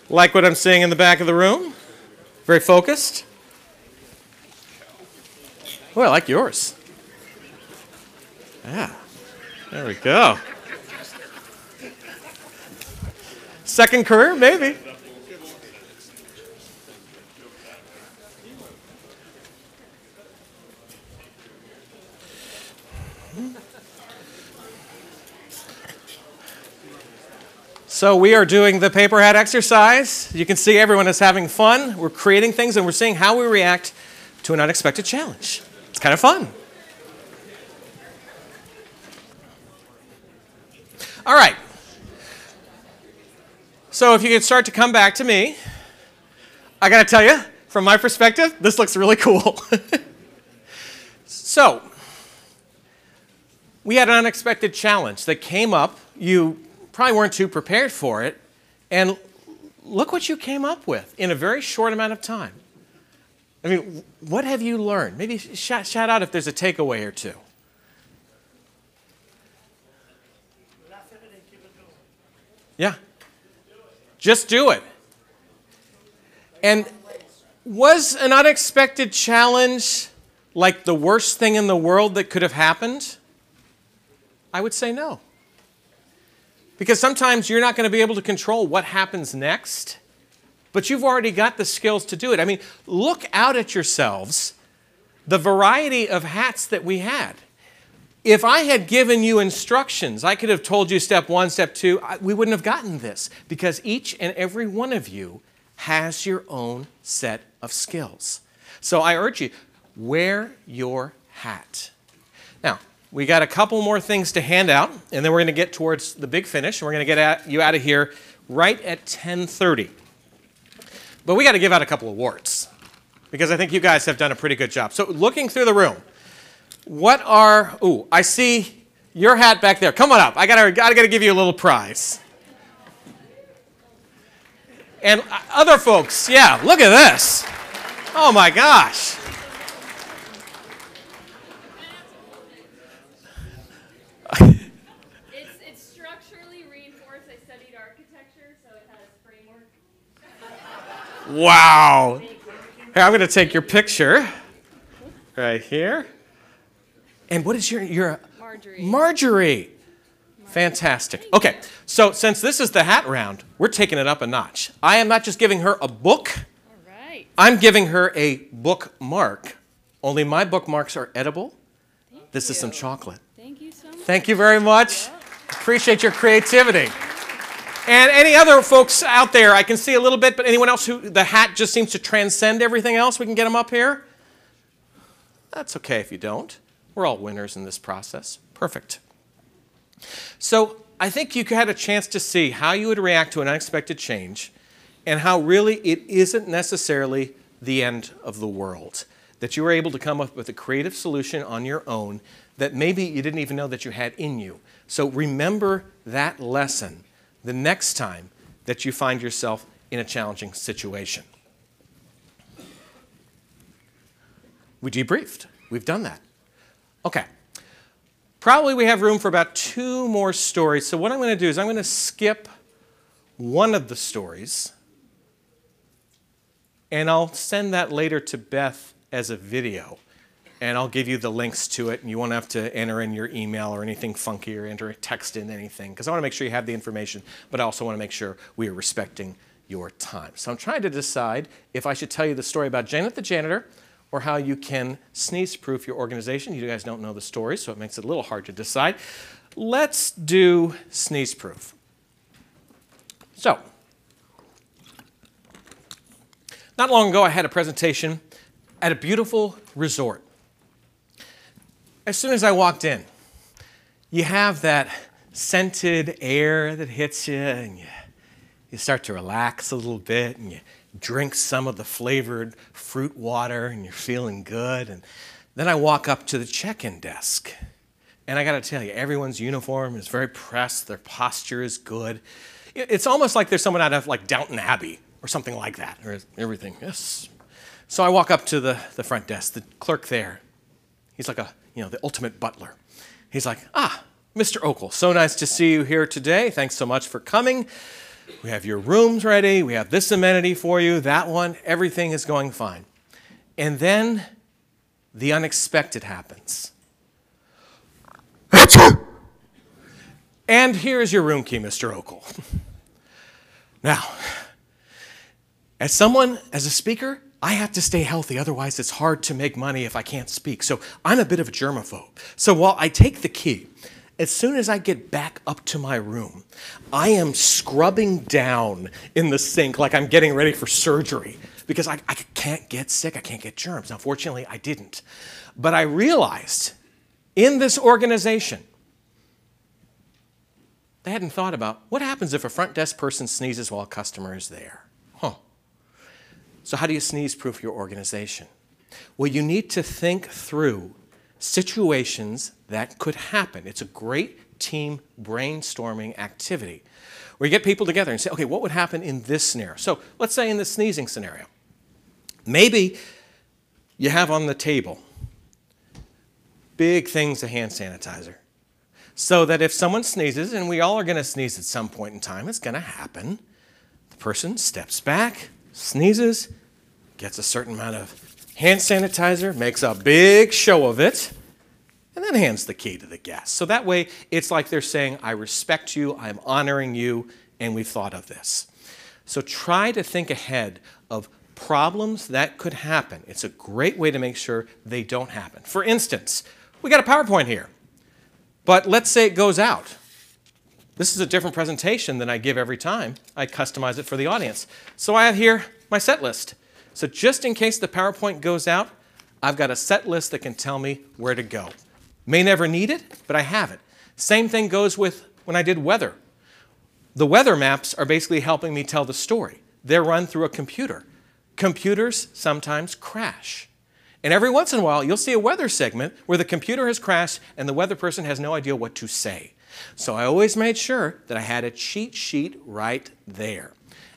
Like what I'm seeing in the back of the room? Very focused. Oh, I like yours. Yeah, there we go. Second career, maybe. So we are doing the paper hat exercise. You can see everyone is having fun. We're creating things and we're seeing how we react to an unexpected challenge. It's kind of fun. All right. So if you could start to come back to me, I got to tell you, from my perspective, this looks really cool. (laughs) so, we had an unexpected challenge that came up. You probably weren't too prepared for it. And look what you came up with in a very short amount of time. I mean, what have you learned? Maybe shout, shout out if there's a takeaway or two. Yeah. Just do it. And was an unexpected challenge like the worst thing in the world that could have happened? I would say no. Because sometimes you're not going to be able to control what happens next, but you've already got the skills to do it. I mean, look out at yourselves, the variety of hats that we had. If I had given you instructions, I could have told you step one, step two, we wouldn't have gotten this because each and every one of you has your own set of skills. So I urge you, wear your hat. We got a couple more things to hand out, and then we're going to get towards the big finish. We're going to get you out of here right at 10:30. But we got to give out a couple of awards because I think you guys have done a pretty good job. So, looking through the room, what are? Ooh, I see your hat back there. Come on up. I got to got to give you a little prize. And uh, other folks, yeah, look at this. Oh my gosh. It's, it's structurally reinforced. I studied architecture, so it has framework. Wow. Hey, I'm going to take your picture right here. And what is your your Marjorie. Marjorie. Fantastic. Okay, so since this is the hat round, we're taking it up a notch. I am not just giving her a book, All right. I'm giving her a bookmark. Only my bookmarks are edible. Thank This is some chocolate. Thank you so much. Thank you very much. Appreciate your creativity. And any other folks out there, I can see a little bit, but anyone else who the hat just seems to transcend everything else, we can get them up here? That's okay if you don't. We're all winners in this process. Perfect. So I think you had a chance to see how you would react to an unexpected change and how really it isn't necessarily the end of the world. That you were able to come up with a creative solution on your own that maybe you didn't even know that you had in you. So remember that lesson the next time that you find yourself in a challenging situation. We debriefed. We've done that. Okay. Probably we have room for about two more stories. So what I'm going to do is I'm going to skip one of the stories and I'll send that later to Beth as a video. And I'll give you the links to it, and you won't have to enter in your email or anything funky or enter text in anything, because I want to make sure you have the information, but I also want to make sure we are respecting your time. So I'm trying to decide if I should tell you the story about Janet the janitor or how you can sneeze proof your organization. You guys don't know the story, so it makes it a little hard to decide. Let's do sneeze proof. So, not long ago, I had a presentation at a beautiful resort. As soon as I walked in, you have that scented air that hits you, and you, you start to relax a little bit, and you drink some of the flavored fruit water, and you're feeling good. And then I walk up to the check in desk, and I got to tell you, everyone's uniform is very pressed, their posture is good. It's almost like there's someone out of like Downton Abbey or something like that, or everything. Yes. So I walk up to the, the front desk, the clerk there. He's like a, you know, the ultimate butler. He's like, ah, Mr. Okel, so nice to see you here today. Thanks so much for coming. We have your rooms ready. We have this amenity for you, that one. Everything is going fine. And then the unexpected happens. and here's your room key, Mr. Okel. (laughs) now, as someone, as a speaker, I have to stay healthy, otherwise, it's hard to make money if I can't speak. So I'm a bit of a germaphobe. So while I take the key, as soon as I get back up to my room, I am scrubbing down in the sink like I'm getting ready for surgery because I, I can't get sick, I can't get germs. Now, fortunately, I didn't. But I realized in this organization, they hadn't thought about what happens if a front desk person sneezes while a customer is there. So, how do you sneeze proof your organization? Well, you need to think through situations that could happen. It's a great team brainstorming activity where you get people together and say, okay, what would happen in this scenario? So, let's say in the sneezing scenario, maybe you have on the table big things of hand sanitizer. So that if someone sneezes, and we all are going to sneeze at some point in time, it's going to happen. The person steps back, sneezes, gets a certain amount of hand sanitizer, makes a big show of it, and then hands the key to the guest. So that way, it's like they're saying, I respect you, I'm honoring you, and we've thought of this. So try to think ahead of problems that could happen. It's a great way to make sure they don't happen. For instance, we got a PowerPoint here, but let's say it goes out. This is a different presentation than I give every time. I customize it for the audience. So I have here my set list. So just in case the PowerPoint goes out, I've got a set list that can tell me where to go. May never need it, but I have it. Same thing goes with when I did weather. The weather maps are basically helping me tell the story. They're run through a computer. Computers sometimes crash. And every once in a while, you'll see a weather segment where the computer has crashed and the weather person has no idea what to say. So I always made sure that I had a cheat sheet right there.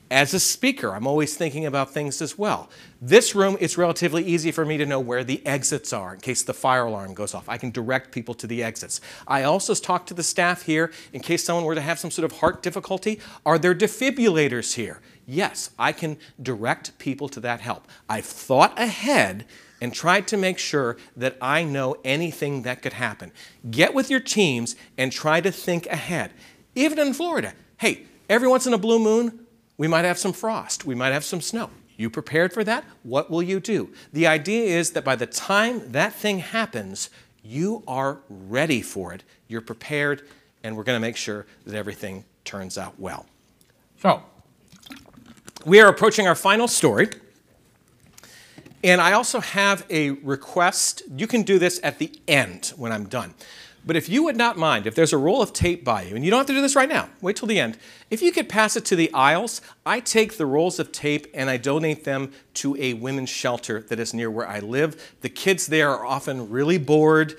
As a speaker, I'm always thinking about things as well. This room, it's relatively easy for me to know where the exits are in case the fire alarm goes off. I can direct people to the exits. I also talk to the staff here in case someone were to have some sort of heart difficulty. Are there defibrillators here? Yes, I can direct people to that help. I've thought ahead and try to make sure that I know anything that could happen. Get with your teams and try to think ahead. Even in Florida, hey, every once in a blue moon, we might have some frost. We might have some snow. You prepared for that? What will you do? The idea is that by the time that thing happens, you are ready for it. You're prepared, and we're going to make sure that everything turns out well. So, we are approaching our final story. And I also have a request. You can do this at the end when I'm done. But if you would not mind, if there's a roll of tape by you, and you don't have to do this right now, wait till the end. If you could pass it to the aisles, I take the rolls of tape and I donate them to a women's shelter that is near where I live. The kids there are often really bored.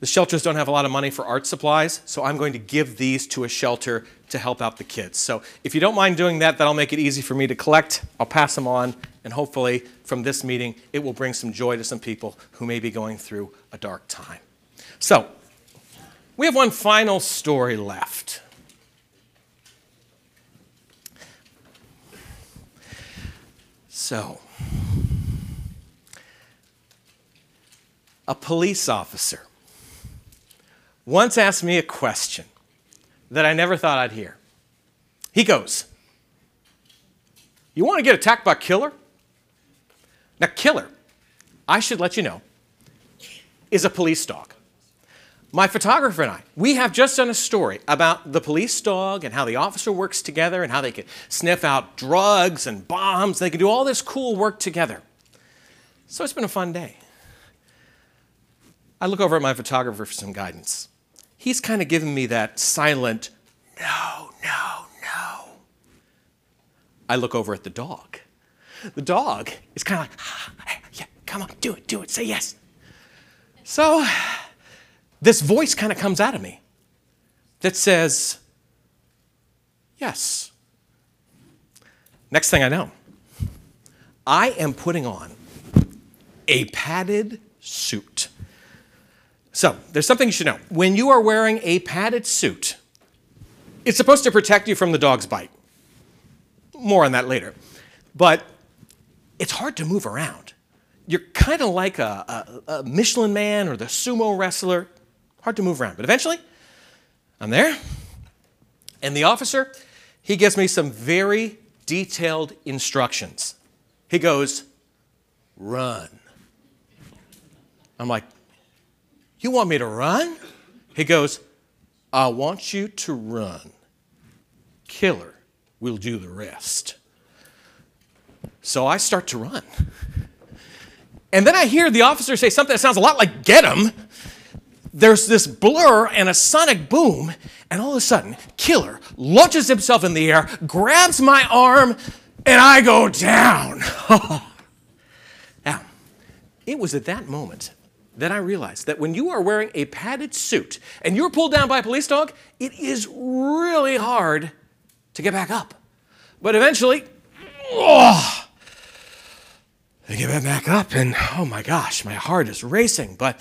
The shelters don't have a lot of money for art supplies, so I'm going to give these to a shelter to help out the kids. So if you don't mind doing that, that'll make it easy for me to collect. I'll pass them on, and hopefully from this meeting, it will bring some joy to some people who may be going through a dark time. So, we have one final story left. So, a police officer once asked me a question that I never thought I'd hear. He goes, You want to get attacked by a killer? Now, killer, I should let you know, is a police dog. My photographer and I, we have just done a story about the police dog and how the officer works together and how they can sniff out drugs and bombs. They can do all this cool work together. So it's been a fun day. I look over at my photographer for some guidance. He's kind of giving me that silent, no, no, no. I look over at the dog. The dog is kind of like, ah, yeah, come on, do it, do it, say yes. So this voice kind of comes out of me that says, Yes. Next thing I know, I am putting on a padded suit. So, there's something you should know. When you are wearing a padded suit, it's supposed to protect you from the dog's bite. More on that later. But it's hard to move around. You're kind of like a, a, a Michelin man or the sumo wrestler hard to move around. But eventually, I'm there, and the officer, he gives me some very detailed instructions. He goes, run. I'm like, you want me to run? He goes, I want you to run. Killer will do the rest. So I start to run. And then I hear the officer say something that sounds a lot like get him there's this blur and a sonic boom, and all of a sudden, Killer launches himself in the air, grabs my arm, and I go down. (laughs) now, it was at that moment that I realized that when you are wearing a padded suit and you're pulled down by a police dog, it is really hard to get back up. But eventually, oh, I get back up, and oh my gosh, my heart is racing. But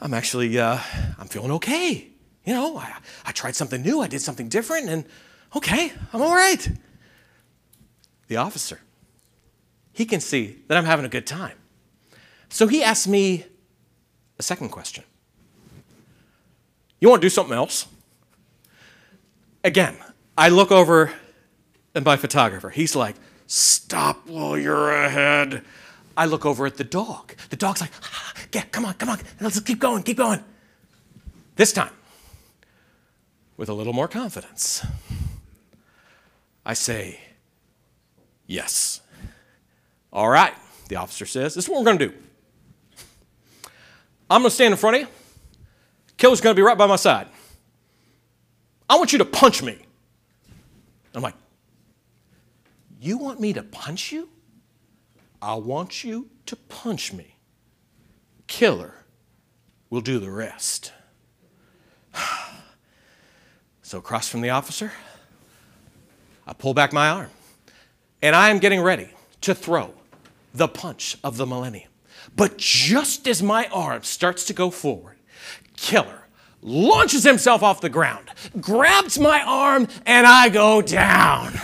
I'm actually, uh, I'm feeling okay. You know, I, I tried something new, I did something different, and okay, I'm all right. The officer, he can see that I'm having a good time. So he asked me a second question You want to do something else? Again, I look over at my photographer. He's like, Stop while you're ahead. I look over at the dog. The dog's like, ah, yeah, come on, come on, let's keep going, keep going. This time, with a little more confidence, I say, yes. All right, the officer says, this is what we're going to do. I'm going to stand in front of you. Killer's going to be right by my side. I want you to punch me. I'm like, you want me to punch you? I want you to punch me. Killer will do the rest. (sighs) so, across from the officer, I pull back my arm, and I am getting ready to throw the punch of the millennium. But just as my arm starts to go forward, Killer launches himself off the ground, grabs my arm, and I go down.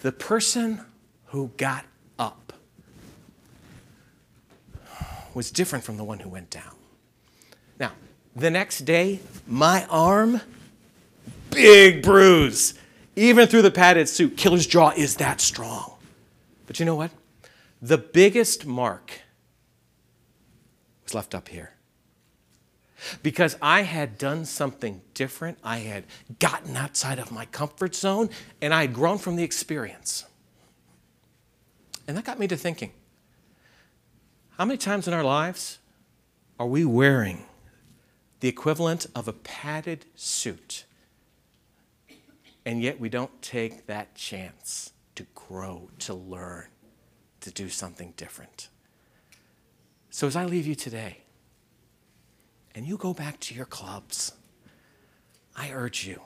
The person who got up was different from the one who went down. Now, the next day, my arm, big bruise. Even through the padded suit, Killer's jaw is that strong. But you know what? The biggest mark was left up here. Because I had done something different. I had gotten outside of my comfort zone and I had grown from the experience. And that got me to thinking how many times in our lives are we wearing the equivalent of a padded suit, and yet we don't take that chance to grow, to learn, to do something different? So, as I leave you today, and you go back to your clubs, I urge you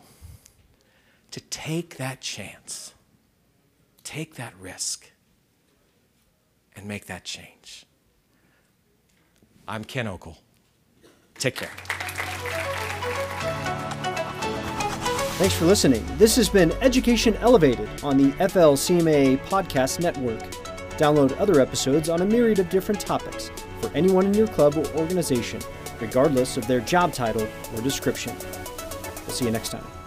to take that chance, take that risk, and make that change. I'm Ken Okel. Take care. Thanks for listening. This has been Education Elevated on the FLCMA Podcast Network. Download other episodes on a myriad of different topics for anyone in your club or organization, regardless of their job title or description. We'll see you next time.